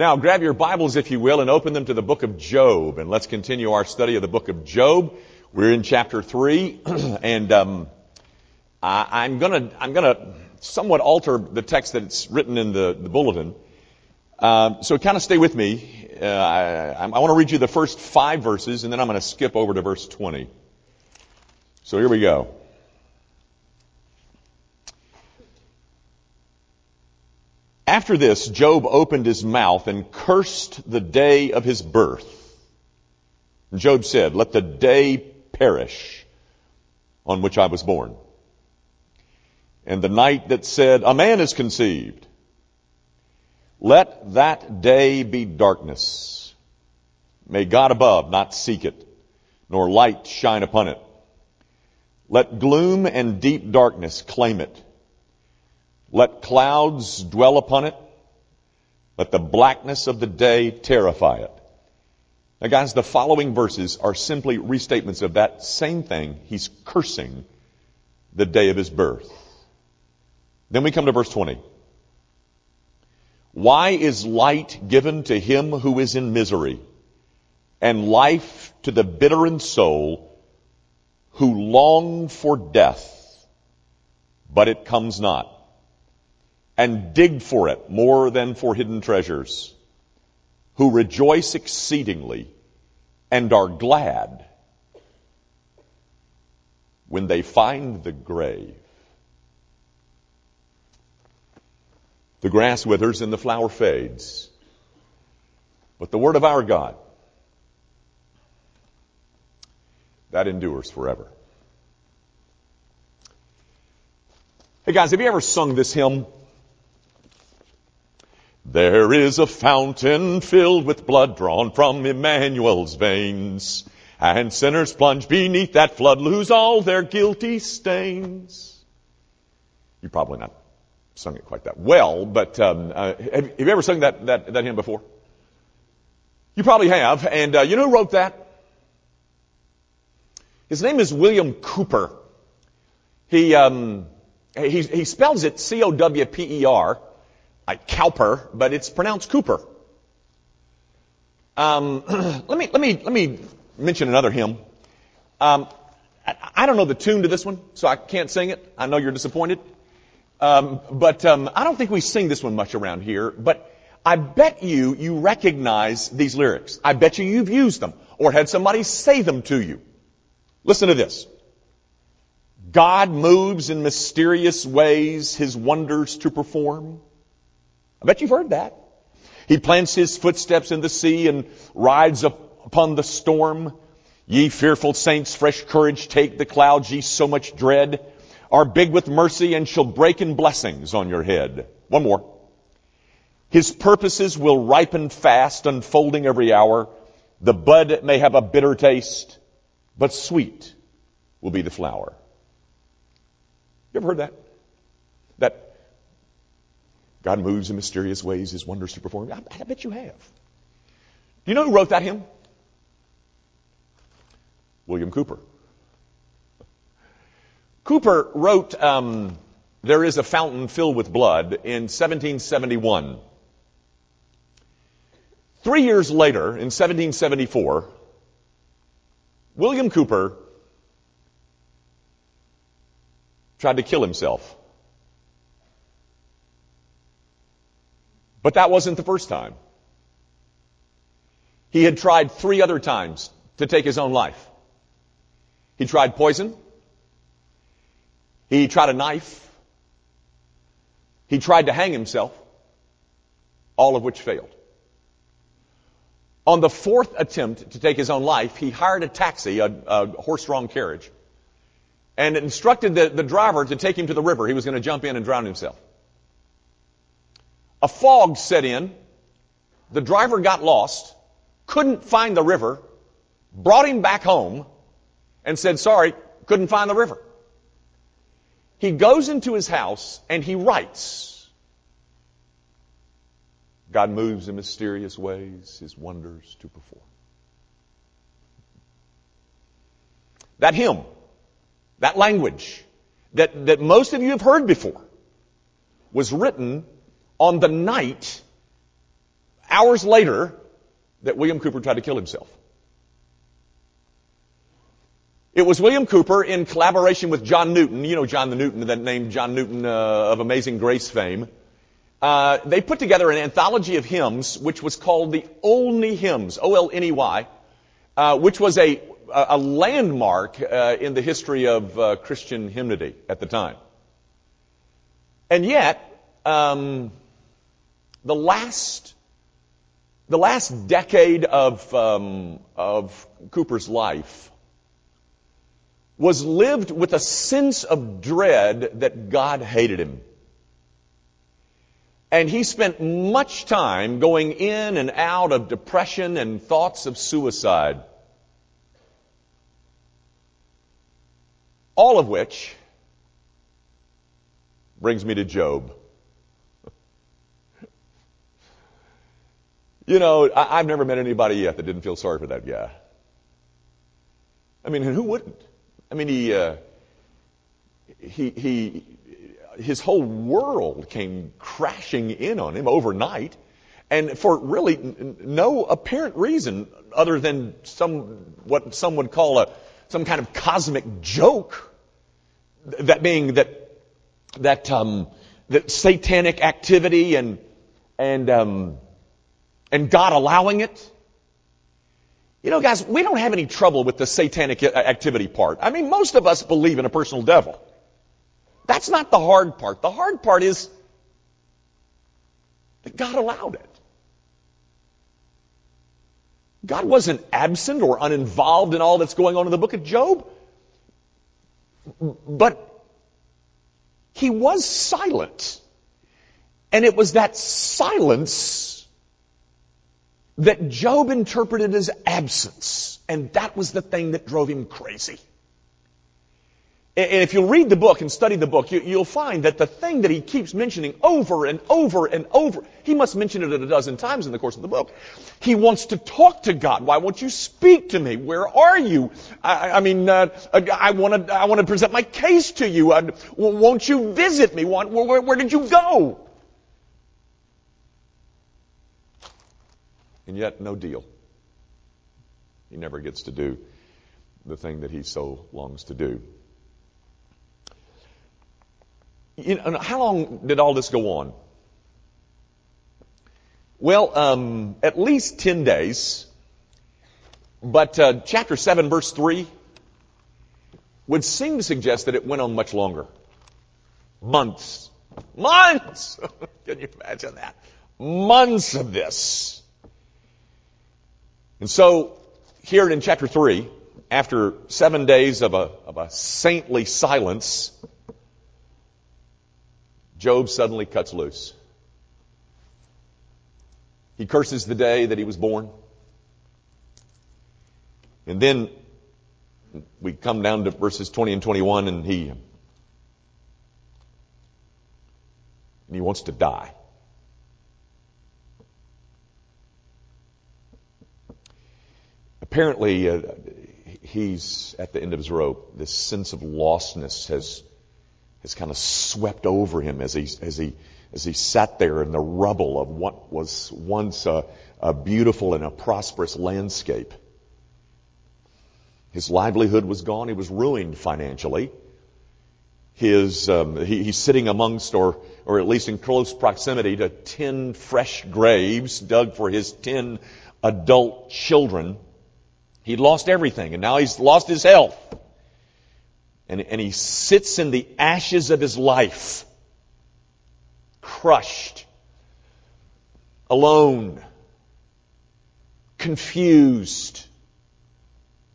Now, grab your Bibles, if you will, and open them to the book of Job, and let's continue our study of the book of Job. We're in chapter three, and um, I, am I'm gonna somewhat alter the text that's written in the, the bulletin. Um, so kind of stay with me. Uh, I, I want to read you the first five verses, and then I'm going to skip over to verse 20. So here we go. After this, Job opened his mouth and cursed the day of his birth. And Job said, Let the day perish on which I was born. And the night that said, A man is conceived. Let that day be darkness. May God above not seek it, nor light shine upon it. Let gloom and deep darkness claim it. Let clouds dwell upon it. Let the blackness of the day terrify it. Now guys, the following verses are simply restatements of that same thing. He's cursing the day of his birth. Then we come to verse 20. Why is light given to him who is in misery and life to the bitter in soul who long for death, but it comes not? And dig for it more than for hidden treasures, who rejoice exceedingly and are glad when they find the grave. The grass withers and the flower fades, but the word of our God, that endures forever. Hey guys, have you ever sung this hymn? There is a fountain filled with blood drawn from Emmanuel's veins, and sinners plunge beneath that flood lose all their guilty stains. You probably not sung it quite that well, but um, uh, have, have, you ever sung that, that, that hymn before? You probably have, and uh, you know who wrote that? His name is William Cowper. He um, he, he spells it C O W P E R like Cowper, but it's pronounced Cooper. Um, let me let me let me mention another hymn. Um, I, don't know the tune to this one, so I can't sing it. I know you're disappointed, um, but um, I don't think we sing this one much around here. But I bet you you recognize these lyrics. I bet you you've used them or had somebody say them to you. Listen to this. God moves in mysterious ways his wonders to perform. I bet you've heard that. He plants his footsteps in the sea and rides up upon the storm. Ye fearful saints, fresh courage take. The clouds ye so much dread are big with mercy and shall break in blessings on your head. One more. His purposes will ripen fast, unfolding every hour. The bud may have a bitter taste, but sweet will be the flower. You ever heard that? That God moves in mysterious ways, His wonders to perform. I, I bet you have. Do you know who wrote that hymn? William Cowper. Cowper wrote um, There is a Fountain Filled with Blood in 1771. Three years later, in 1774, William Cowper tried to kill himself. But that wasn't the first time. He had tried three other times to take his own life. He tried poison. He tried a knife. He tried to hang himself, all of which failed. On the fourth attempt to take his own life, he hired a taxi, a, a horse-drawn carriage, and instructed the, the driver to take him to the river. He was going to jump in and drown himself. A fog set in. The driver got lost, couldn't find the river, brought him back home, and said, sorry, couldn't find the river. He goes into his house and he writes. God moves in mysterious ways, his wonders to perform. That hymn, that language that, that most of you have heard before was written on the night hours later that William Cowper tried to kill himself. It was William Cooper in collaboration with John Newton. You know John the Newton, that name John Newton uh, of Amazing Grace fame. Uh, they put together an anthology of hymns, which was called the Olney Hymns, O-L-N-E-Y, uh, which was a a landmark uh, in the history of uh, Christian hymnody at the time. And yet, um, the last the last decade of um, of Cowper's life was lived with a sense of dread that God hated him. And he spent much time going in and out of depression and thoughts of suicide. All of which brings me to Job. You know, I, have never met anybody yet that didn't feel sorry for that guy. I mean, who wouldn't? I mean, he, uh, he, he, his whole world came crashing in on him overnight, and for really no apparent reason other than some what some would call a some kind of cosmic joke. That being that that um, that satanic activity and and um, and God allowing it. You know, guys, we don't have any trouble with the satanic activity part. I mean, most of us believe in a personal devil. That's not the hard part. The hard part is that God allowed it. God wasn't absent or uninvolved in all that's going on in the book of Job. But he was silent. And it was that silence that Job interpreted as absence. And that was the thing that drove him crazy. And if you read the book and study the book, you, will find that the thing that he keeps mentioning over and over and over, he must mention it a dozen times in the course of the book. He wants to talk to God. Why won't you speak to me? Where are you? I, I mean, uh, I want to, I want to present my case to you. I, won't you visit me? Where, where, where did you go? And yet, no deal. He never gets to do the thing that he so longs to do. You know, how long did all this go on? Well, um, at least 10 days. But uh, chapter 7, verse 3 would seem to suggest that it went on much longer. Months. Months! Can you imagine that? Months of this. And so, here in chapter 3, after seven days of a, of a saintly silence, Job suddenly cuts loose. He curses the day that he was born. And then we come down to verses 20 and 21 and he, and he wants to die. Apparently uh, he's at the end of his rope. This sense of lostness has has kind of swept over him as he as he as he sat there in the rubble of what was once a, a beautiful and a prosperous landscape. His livelihood was gone. He was ruined financially. His um, he, he's sitting amongst, or or at least in close proximity to ten fresh graves dug for his ten adult children. He'd lost everything, and now he's lost his health. And, and he sits in the ashes of his life, crushed, alone, confused,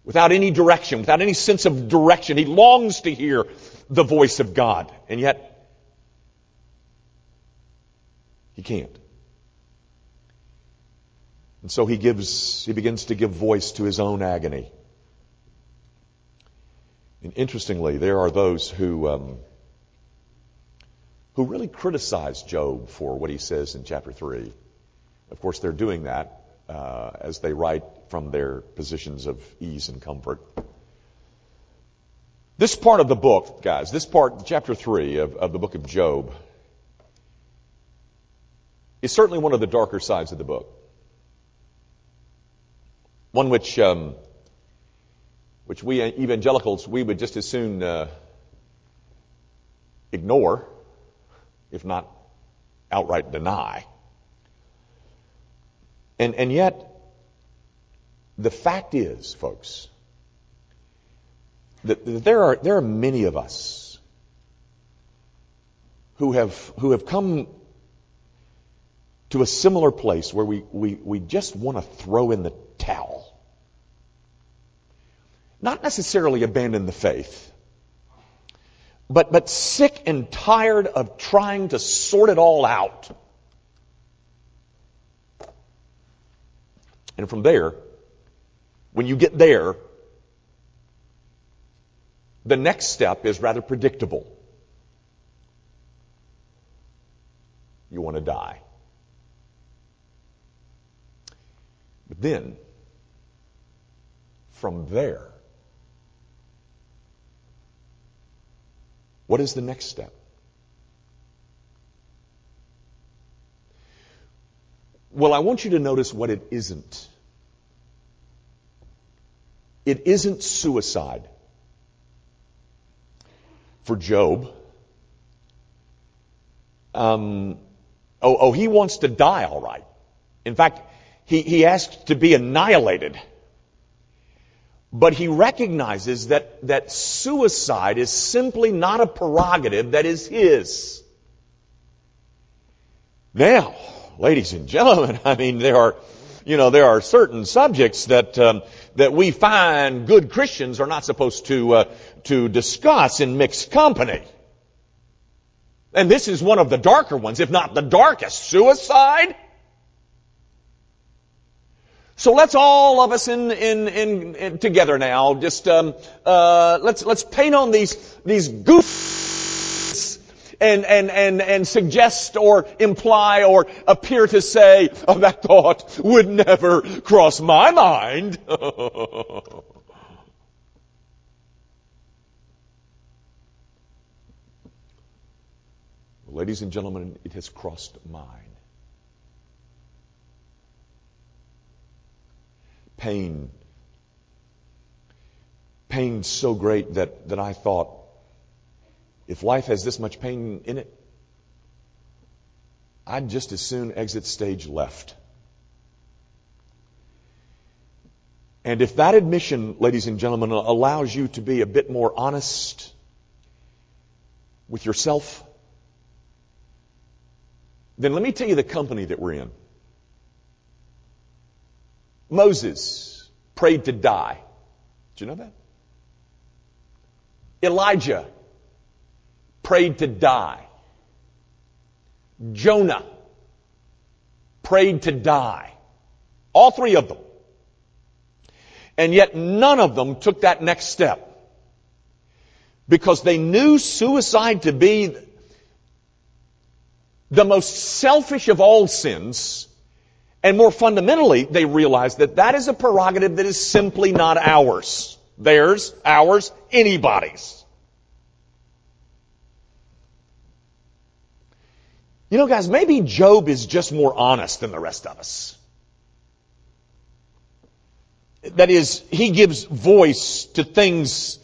without any direction, without any sense of direction. He longs to hear the voice of God, and yet he can't. And so he gives, he begins to give voice to his own agony. And interestingly, there are those who, um, who really criticize Job for what he says in chapter 3. Of course, they're doing that uh, as they write from their positions of ease and comfort. This part of the book, guys, this part, chapter 3 of, of the book of Job, is certainly one of the darker sides of the book. One which um, which we evangelicals we would just as soon uh, ignore, if not outright deny. And and yet, the fact is, folks, that, that there are there are many of us who have who have come to a similar place where we, we, we just want to throw in the towel. Not necessarily abandon the faith, but, but sick and tired of trying to sort it all out. And from there, when you get there, the next step is rather predictable. You want to die. But then, from there, what is the next step? Well, I want you to notice what it isn't. It isn't suicide. For Job, um, oh, oh, he wants to die, all right. In fact, he, he asks to be annihilated. But he recognizes that, that suicide is simply not a prerogative that is his. Now, ladies and gentlemen, I mean, there are, you know, there are certain subjects that um, that we find good Christians are not supposed to uh, to discuss in mixed company. And this is one of the darker ones, if not the darkest. Suicide? So let's all of us in, in, in, in together now, just um, uh, let's let's paint on these these goofs and and and and suggest or imply or appear to say oh, that thought would never cross my mind. Ladies and gentlemen, it has crossed mine. Pain. Pain so great that, that I thought, if life has this much pain in it, I'd just as soon exit stage left. And if that admission, ladies and gentlemen, allows you to be a bit more honest with yourself, then let me tell you the company that we're in. Moses prayed to die. Did you know that? Elijah prayed to die. Jonah prayed to die. All three of them. And yet none of them took that next step. Because they knew suicide to be the most selfish of all sins and more fundamentally, they realize that that is a prerogative that is simply not ours. Theirs, ours, anybody's. You know, guys, maybe Job is just more honest than the rest of us. That is, he gives voice to things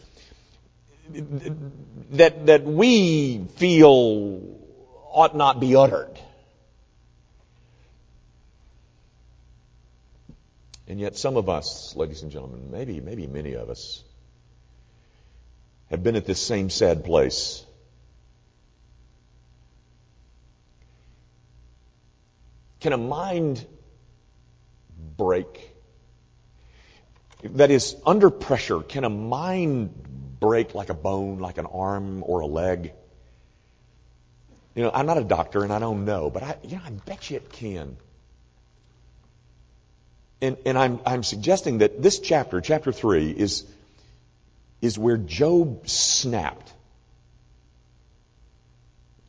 that, that we feel ought not be uttered. And yet some of us, ladies and gentlemen, maybe, maybe many of us, have been at this same sad place. Can a mind break? That is, under pressure, can a mind break like a bone, like an arm or a leg? You know, I'm not a doctor and I don't know, but I, you know, I bet you it can. And, and I'm, I'm suggesting that this chapter, chapter 3, is, is where Job snapped.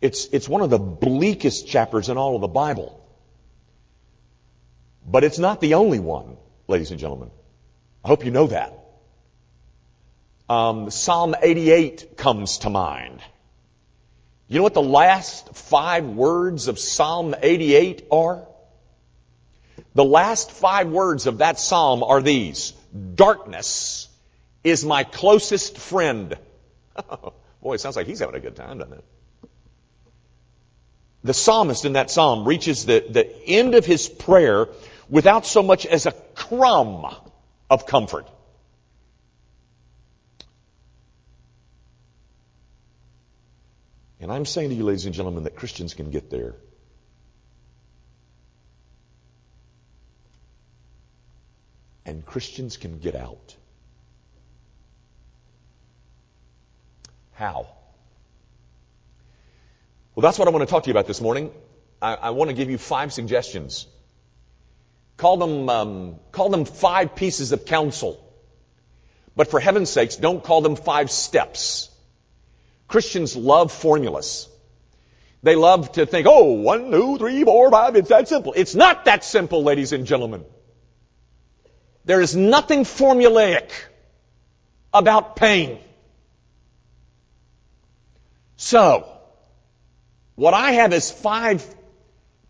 It's, it's one of the bleakest chapters in all of the Bible. But it's not the only one, ladies and gentlemen. I hope you know that. Um, Psalm 88 comes to mind. You know what the last five words of Psalm 88 are? The last five words of that psalm are these. Darkness is my closest friend. Boy, it sounds like he's having a good time, doesn't it? The psalmist in that psalm reaches the, the end of his prayer without so much as a crumb of comfort. And I'm saying to you, ladies and gentlemen, that Christians can get there. And Christians can get out. How? Well, that's what I want to talk to you about this morning. I, I want to give you five suggestions. Call them, um, call them five pieces of counsel. But for heaven's sakes, don't call them five steps. Christians love formulas. They love to think, oh, one, two, three, four, five, it's that simple. It's not that simple, ladies and gentlemen. There is nothing formulaic about pain. So, what I have is five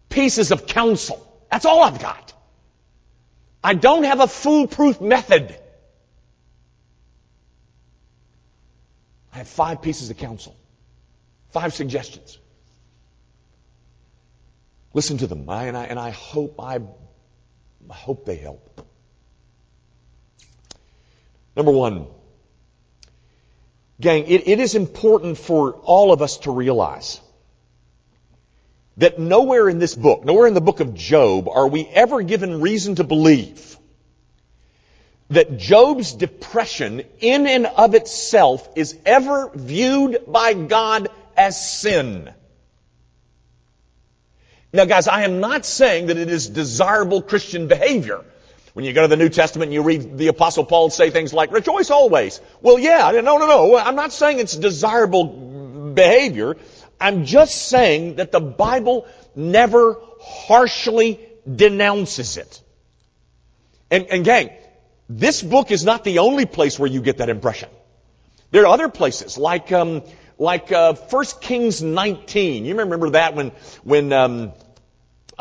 pieces of counsel. That's all I've got. I don't have a foolproof method. I have five pieces of counsel, five suggestions. Listen to them, I, and, I, and I hope I, I hope they help. Number one, gang, it, it is important for all of us to realize that nowhere in this book, nowhere in the book of Job, are we ever given reason to believe that Job's depression in and of itself is ever viewed by God as sin. Now guys, I am not saying that it is desirable Christian behavior. When you go to the New Testament and you read the Apostle Paul say things like, rejoice always. Well, yeah, no, no, no. I'm not saying it's desirable behavior. I'm just saying that the Bible never harshly denounces it. And, and gang, this book is not the only place where you get that impression. There are other places, like um, like uh, 1 Kings 19. You remember that when when um,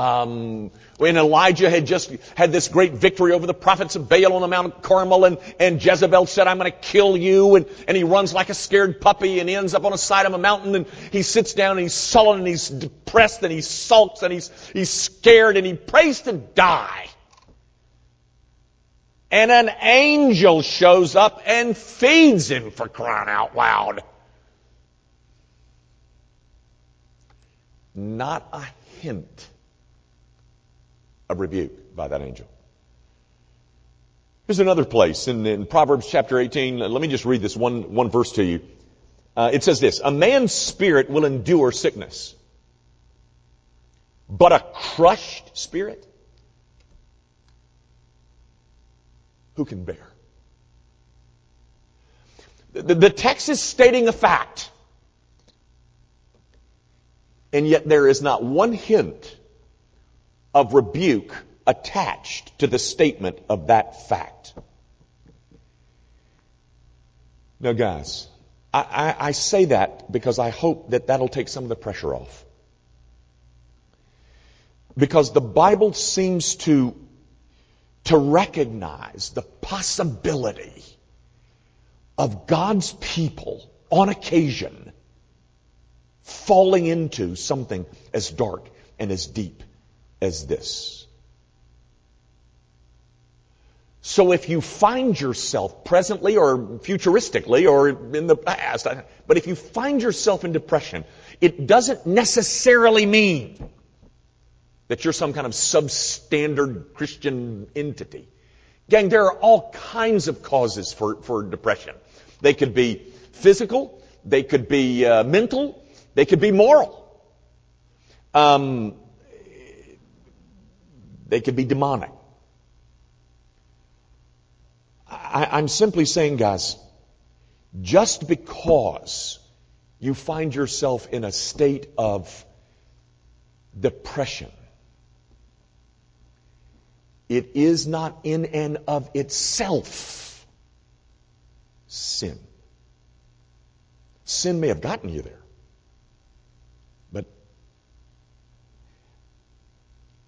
um, when Elijah had just had this great victory over the prophets of Baal on the Mount Carmel, and, and Jezebel said, "I'm going to kill you," and, and he runs like a scared puppy, and he ends up on the side of a mountain, and he sits down, and he's sullen, and he's depressed, and he sulks, and he's he's scared, and he prays to die and an angel shows up and feeds him for crying out loud. Not a hint of rebuke by that angel. Here's another place in, in Proverbs chapter 18. Let me just read this one, one verse to you. Uh, it says this, a man's spirit will endure sickness, but a crushed spirit who can bear. The, the text is stating a fact. And yet there is not one hint of rebuke attached to the statement of that fact. Now guys, I, I, I, say that because I hope that that'll take some of the pressure off. Because the Bible seems to to recognize the possibility of God's people on occasion falling into something as dark and as deep as this. So if you find yourself presently or futuristically or in the past, but if you find yourself in depression, it doesn't necessarily mean that you're some kind of substandard Christian entity. Gang, there are all kinds of causes for, for depression. They could be physical, they could be uh, mental, they could be moral. Um, they could be demonic. I, I'm simply saying, guys, just because you find yourself in a state of depression, it is not in and of itself sin. Sin may have gotten you there, but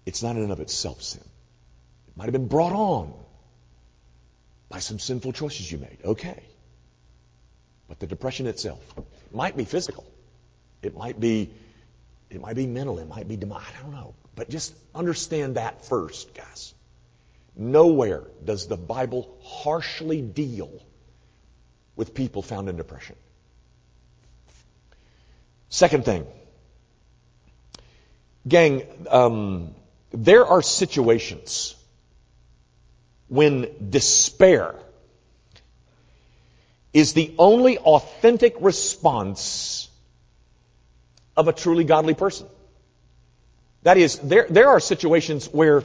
it's not in and of itself sin. It might have been brought on by some sinful choices you made. Okay. But the depression itself might be physical. It might be, it might be mental. It might be demonic. I don't know. But just understand that first, guys. Nowhere does the Bible harshly deal with people found in depression. Second thing, gang, um, there are situations when despair is the only authentic response of a truly godly person. That is, there, there are situations where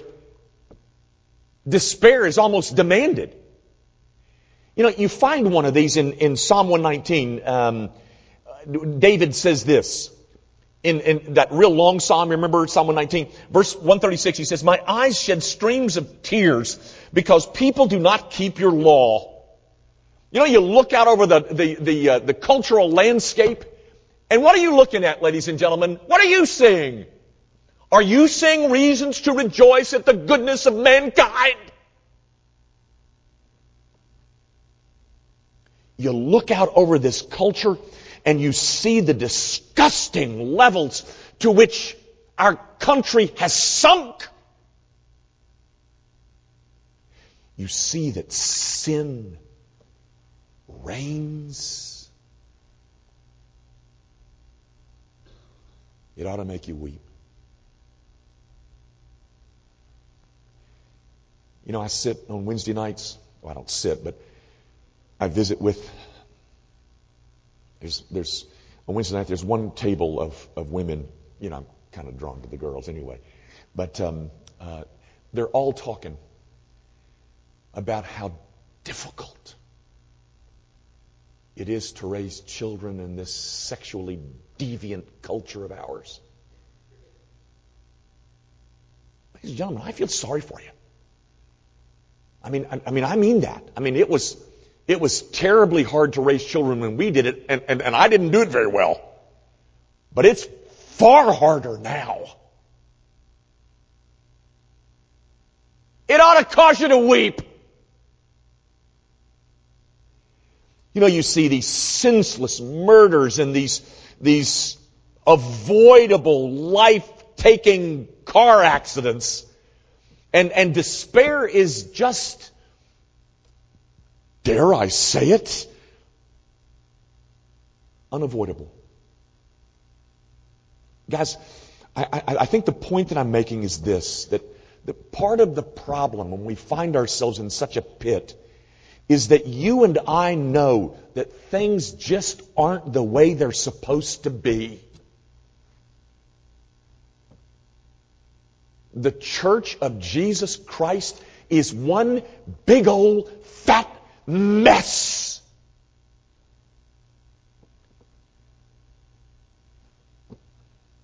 despair is almost demanded. You know, you find one of these in, in Psalm 119. Um, David says this in, in that real long psalm. Remember Psalm 119, verse 136. He says, "My eyes shed streams of tears because people do not keep your law." You know, you look out over the the the, uh, the cultural landscape, and what are you looking at, ladies and gentlemen? What are you seeing? Are you seeing reasons to rejoice at the goodness of mankind? You look out over this culture and you see the disgusting levels to which our country has sunk. You see that sin reigns. It ought to make you weep. You know, I sit on Wednesday nights. Well, I don't sit, but I visit with. There's, there's on Wednesday night. There's one table of of women. You know, I'm kind of drawn to the girls anyway, but um, uh, they're all talking about how difficult it is to raise children in this sexually deviant culture of ours. Ladies and gentlemen, I feel sorry for you. I mean, I, I, mean, I mean that. I mean, it was, it was terribly hard to raise children when we did it, and, and, and I didn't do it very well. But it's far harder now. It ought to cause you to weep. You know, you see these senseless murders and these, these avoidable life-taking car accidents and, and despair is just, dare I say it, unavoidable. Guys, I, I, I think the point that I'm making is this, that, that part of the problem when we find ourselves in such a pit is that you and I know that things just aren't the way they're supposed to be. the church of Jesus Christ is one big old fat mess.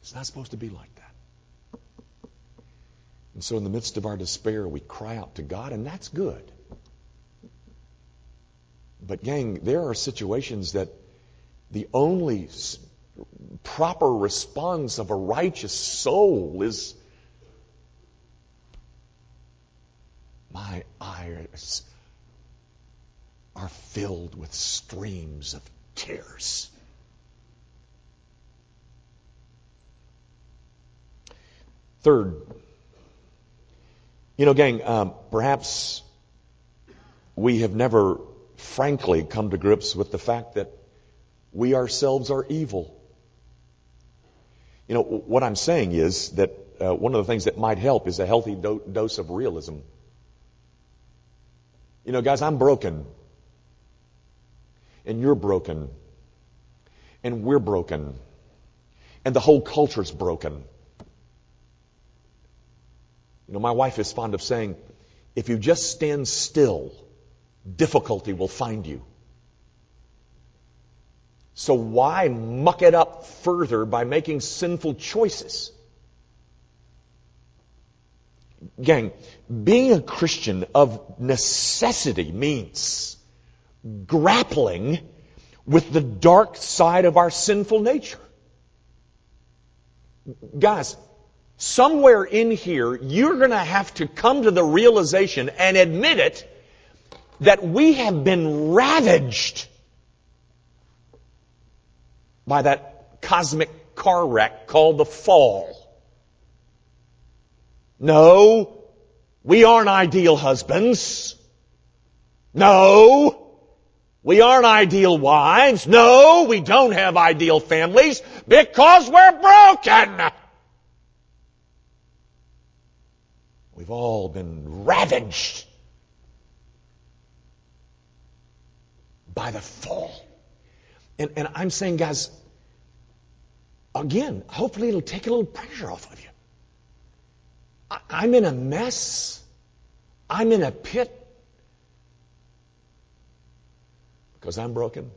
It's not supposed to be like that. And so, in the midst of our despair, we cry out to God, and that's good. But, gang, there are situations that the only proper response of a righteous soul is My eyes are filled with streams of tears. Third, you know, gang, um, perhaps we have never frankly come to grips with the fact that we ourselves are evil. You know, what I'm saying is that uh, one of the things that might help is a healthy do- dose of realism. You know, guys, I'm broken. And you're broken. And we're broken. And the whole culture's broken. You know, my wife is fond of saying, if you just stand still, difficulty will find you. So why muck it up further by making sinful choices? Gang, being a Christian of necessity means grappling with the dark side of our sinful nature. Guys, somewhere in here, you're going to have to come to the realization and admit it that we have been ravaged by that cosmic car wreck called the fall. No, we aren't ideal husbands. No, we aren't ideal wives. No, we don't have ideal families because we're broken. We've all been ravaged by the fall. And, and I'm saying, guys, again, hopefully it'll take a little pressure off of you. I, I'm in a mess. I'm in a pit because I'm broken,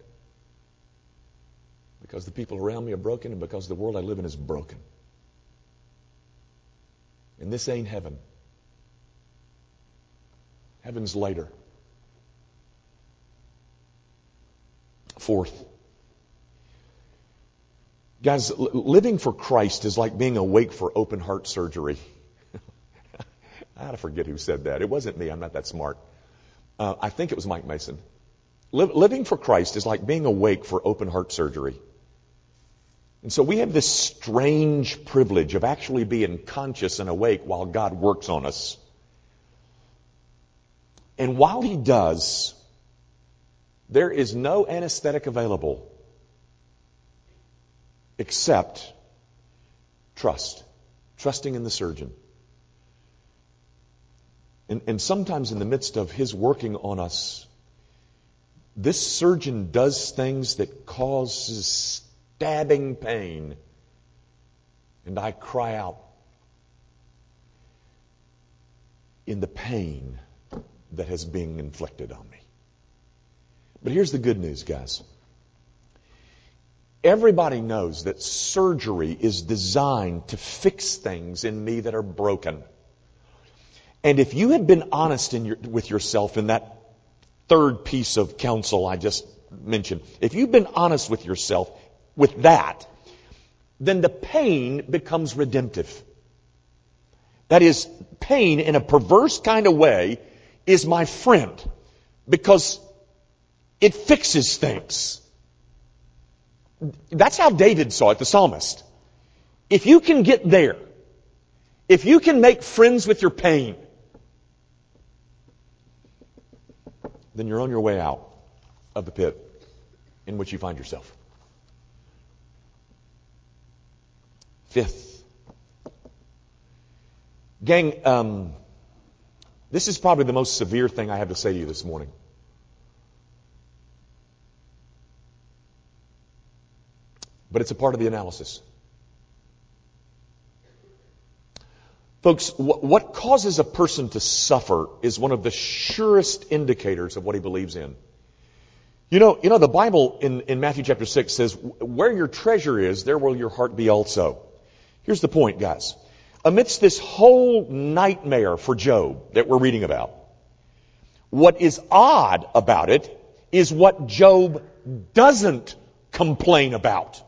because the people around me are broken, and because the world I live in is broken. And this ain't heaven. Heaven's later. Fourth, guys, living for Christ is like being awake for open heart surgery. I forget who said that. It wasn't me. I'm not that smart. Uh, I think it was Mike Mason. Living for Christ is like being awake for open heart surgery. And so we have this strange privilege of actually being conscious and awake while God works on us. And while he does, there is no anesthetic available except trust, trusting in the surgeon. And, and sometimes in the midst of his working on us, this surgeon does things that causes stabbing pain. And I cry out in the pain that has been inflicted on me. But here's the good news, guys. Everybody knows that surgery is designed to fix things in me that are broken. And if you had been honest your, with yourself in that third piece of counsel I just mentioned, if you've been honest with yourself with that, then the pain becomes redemptive. That is, pain in a perverse kind of way is my friend because it fixes things. That's how David saw it, the psalmist. If you can get there, if you can make friends with your pain, then you're on your way out of the pit in which you find yourself. Fifth, gang, um, this is probably the most severe thing I have to say to you this morning. But it's a part of the analysis. Folks, what causes a person to suffer is one of the surest indicators of what he believes in. You know, you know, the Bible in, in Matthew chapter 6 says, where your treasure is, there will your heart be also. Here's the point, guys amidst this whole nightmare for Job that we're reading about, what is odd about it is what Job doesn't complain about.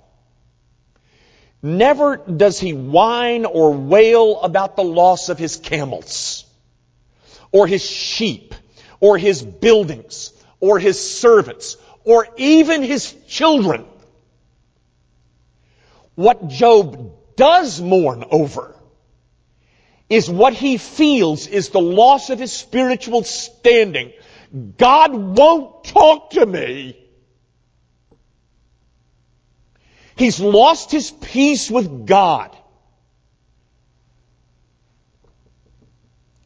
Never does he whine or wail about the loss of his camels, or his sheep, or his buildings, or his servants, or even his children. What Job does mourn over is what he feels is the loss of his spiritual standing. God won't talk to me. He's lost his peace with God.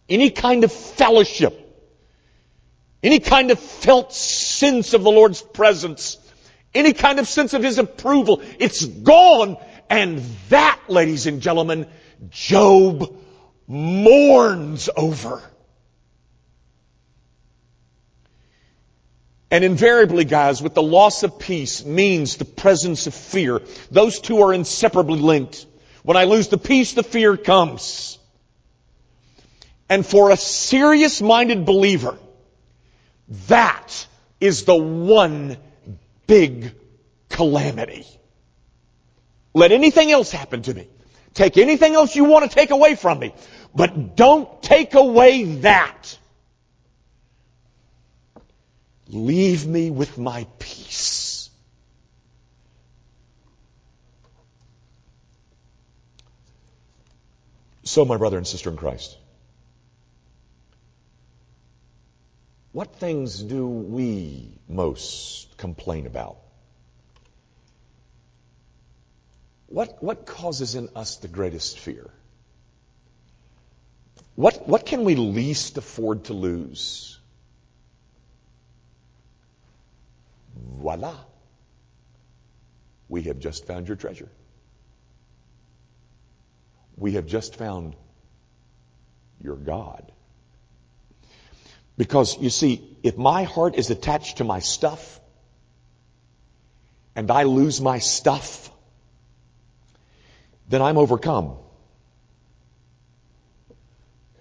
Any kind of fellowship, any kind of felt sense of the Lord's presence, any kind of sense of his approval, it's gone. And that, ladies and gentlemen, Job mourns over. And invariably, guys, with the loss of peace means the presence of fear. Those two are inseparably linked. When I lose the peace, the fear comes. And for a serious minded believer, that is the one big calamity. Let anything else happen to me. Take anything else you want to take away from me, but don't take away that. Leave me with my peace. So, my brother and sister in Christ, what things do we most complain about? What, what causes in us the greatest fear? What, what can we least afford to lose? Voila. We have just found your treasure. We have just found your God. Because you see, if my heart is attached to my stuff and I lose my stuff, then I'm overcome.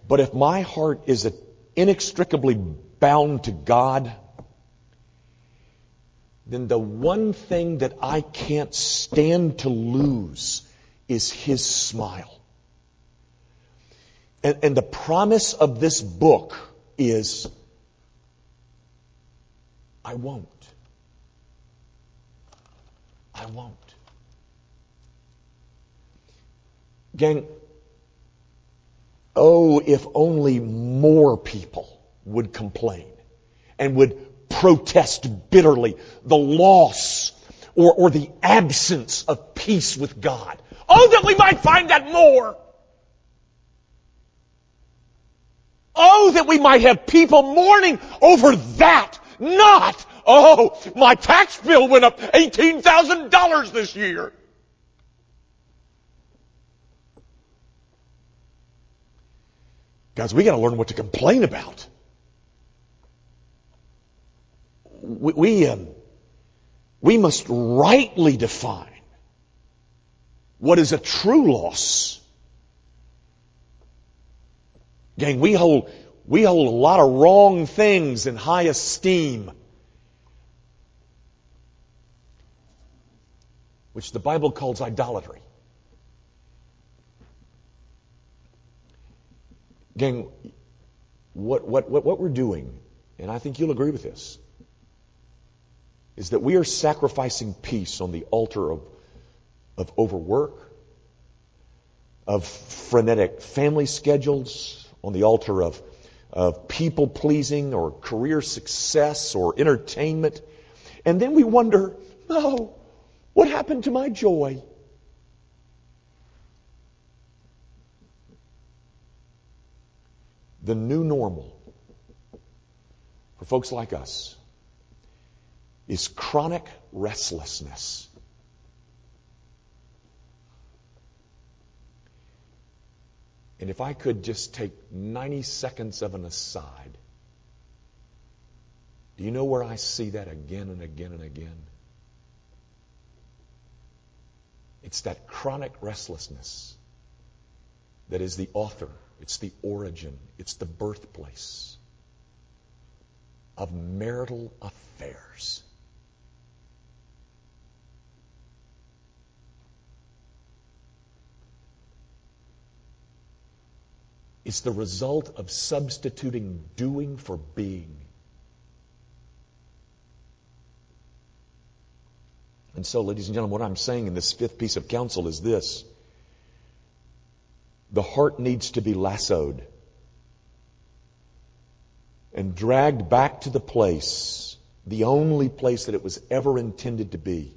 But if my heart is inextricably bound to God, then the one thing that I can't stand to lose is His smile. And, and the promise of this book is, I won't. I won't. Gang, oh, if only more people would complain and would protest bitterly the loss or, or the absence of peace with God. Oh, that we might find that more. Oh, that we might have people mourning over that, not, oh, my tax bill went up $18,000 this year. Guys, we got to learn what to complain about. We, we, um, we must rightly define what is a true loss. Gang, we hold, we hold a lot of wrong things in high esteem. Which the Bible calls idolatry. Gang, what, what, what, what we're doing, and I think you'll agree with this, is that we are sacrificing peace on the altar of, of overwork, of frenetic family schedules, on the altar of, of people pleasing or career success or entertainment. And then we wonder, oh, what happened to my joy? the new normal for folks like us is chronic restlessness. And if I could just take 90 seconds of an aside, do you know where I see that again and again and again? It's that chronic restlessness that is the author it's the origin, it's the birthplace of marital affairs. It's the result of substituting doing for being. And so, ladies and gentlemen, what I'm saying in this fifth piece of counsel is this the heart needs to be lassoed and dragged back to the place, the only place that it was ever intended to be.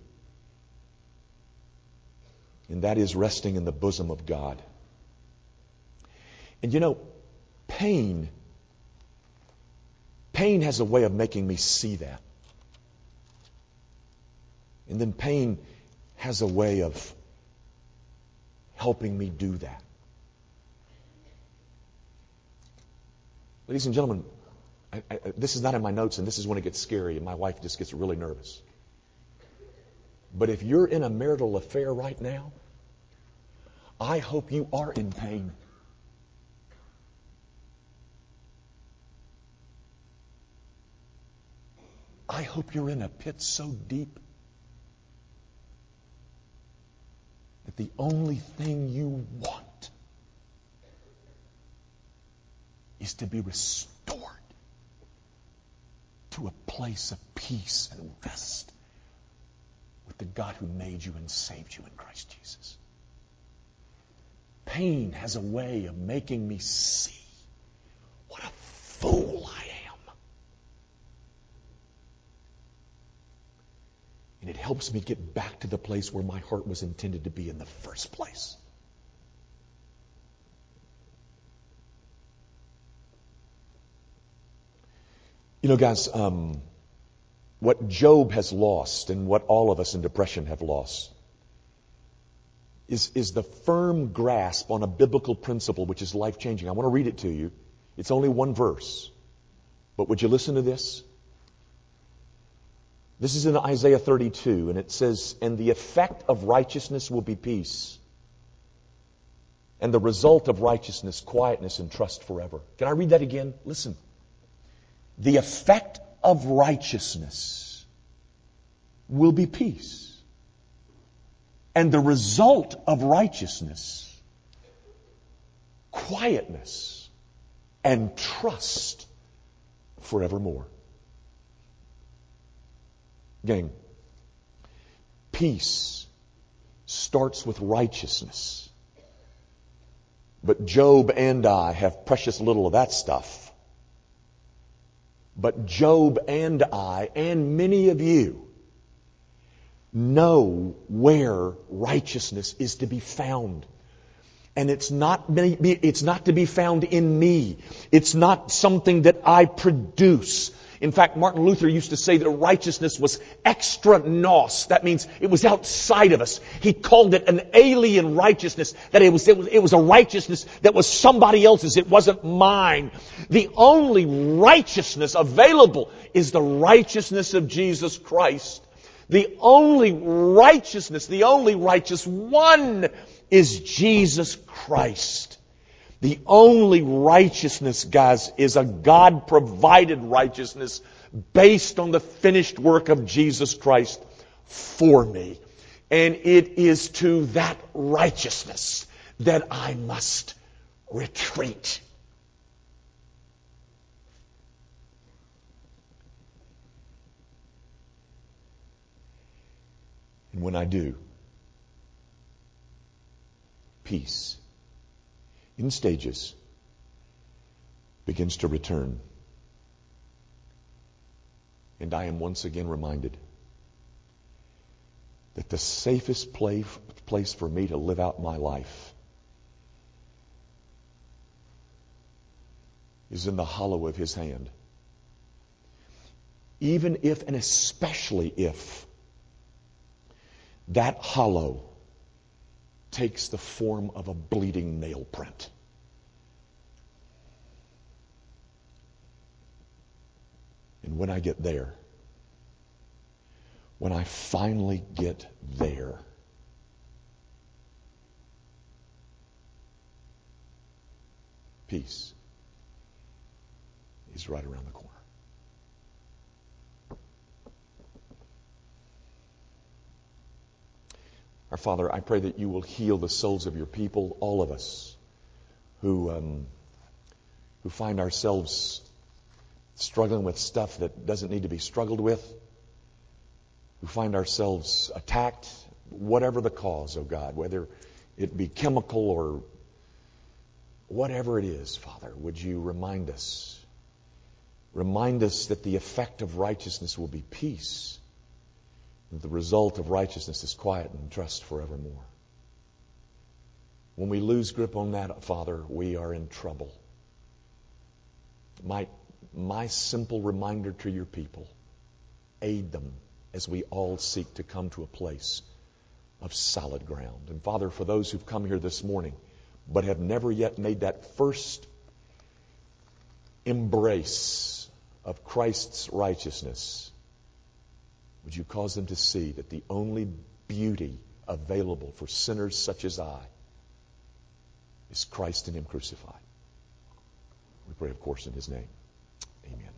And that is resting in the bosom of God. And you know, pain, pain has a way of making me see that. And then pain has a way of helping me do that. Ladies and gentlemen, I, I, this is not in my notes, and this is when it gets scary, and my wife just gets really nervous. But if you're in a marital affair right now, I hope you are in pain. I hope you're in a pit so deep that the only thing you want is to be restored to a place of peace and rest with the God who made you and saved you in Christ Jesus. Pain has a way of making me see what a fool I am. And it helps me get back to the place where my heart was intended to be in the first place. You know, guys, um, what Job has lost and what all of us in depression have lost is, is the firm grasp on a biblical principle which is life changing. I want to read it to you. It's only one verse. But would you listen to this? This is in Isaiah 32, and it says, And the effect of righteousness will be peace. And the result of righteousness, quietness and trust forever. Can I read that again? Listen. The effect of righteousness will be peace. And the result of righteousness, quietness and trust forevermore. Gang, peace starts with righteousness. But Job and I have precious little of that stuff. But Job and I, and many of you, know where righteousness is to be found. And it's not, it's not to be found in me. It's not something that I produce. In fact, Martin Luther used to say that righteousness was extra nos. That means it was outside of us. He called it an alien righteousness, that it was, it was, it was a righteousness that was somebody else's. It wasn't mine. The only righteousness available is the righteousness of Jesus Christ. The only righteousness, the only righteous one is Jesus Christ. The only righteousness, guys, is a God provided righteousness based on the finished work of Jesus Christ for me. And it is to that righteousness that I must retreat. And when I do, peace in stages begins to return. And I am once again reminded that the safest place for me to live out my life is in the hollow of his hand. Even if and especially if that hollow takes the form of a bleeding nail print. And when I get there, when I finally get there, peace is right around the corner. Our Father, I pray that you will heal the souls of your people, all of us who, um, who find ourselves struggling with stuff that doesn't need to be struggled with, who find ourselves attacked, whatever the cause, oh God, whether it be chemical or whatever it is, Father, would you remind us? Remind us that the effect of righteousness will be peace the result of righteousness is quiet and trust forevermore. When we lose grip on that, Father, we are in trouble. My, my simple reminder to your people aid them as we all seek to come to a place of solid ground. And Father, for those who've come here this morning but have never yet made that first embrace of Christ's righteousness, would you cause them to see that the only beauty available for sinners such as I is Christ and Him crucified? We pray, of course, in His name. Amen.